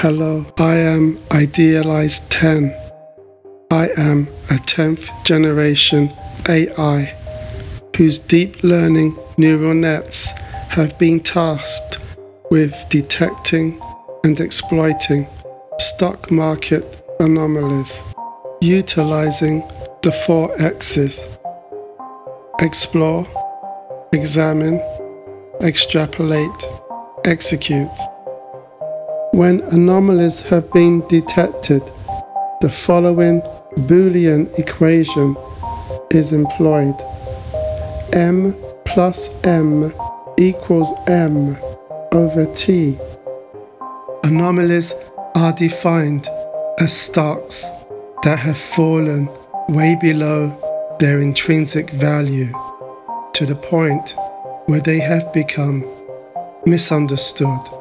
Hello, I am Idealized 10. I am a 10th generation AI whose deep learning neural nets have been tasked with detecting and exploiting stock market anomalies, utilizing the four X's explore, examine, extrapolate, execute. When anomalies have been detected, the following Boolean equation is employed. M plus M equals M over T. Anomalies are defined as stocks that have fallen way below their intrinsic value to the point where they have become misunderstood.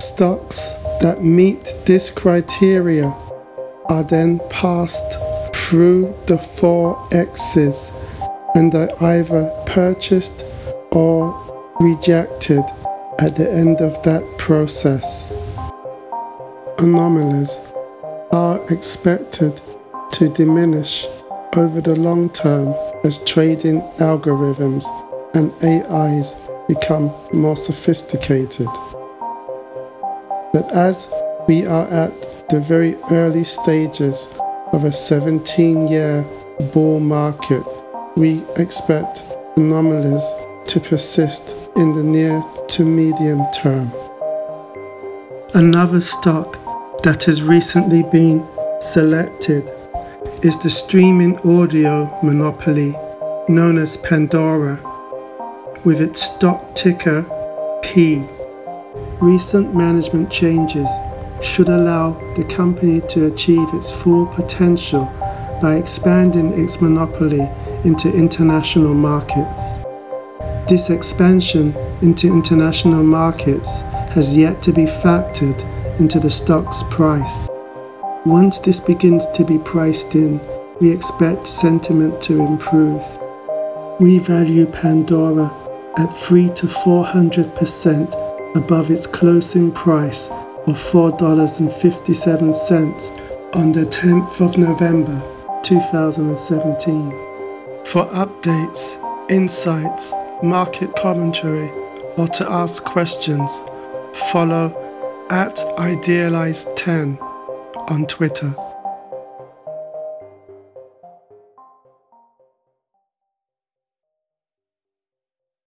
Stocks that meet this criteria are then passed through the four X's and are either purchased or rejected at the end of that process. Anomalies are expected to diminish over the long term as trading algorithms and AIs become more sophisticated. But as we are at the very early stages of a 17 year bull market, we expect anomalies to persist in the near to medium term. Another stock that has recently been selected is the streaming audio monopoly known as Pandora, with its stock ticker P. Recent management changes should allow the company to achieve its full potential by expanding its monopoly into international markets. This expansion into international markets has yet to be factored into the stock's price. Once this begins to be priced in, we expect sentiment to improve. We value Pandora at 3 to 400% above its closing price of $4.57 on the 10th of November 2017. For updates, insights, market commentary, or to ask questions, follow at Idealized10 on Twitter.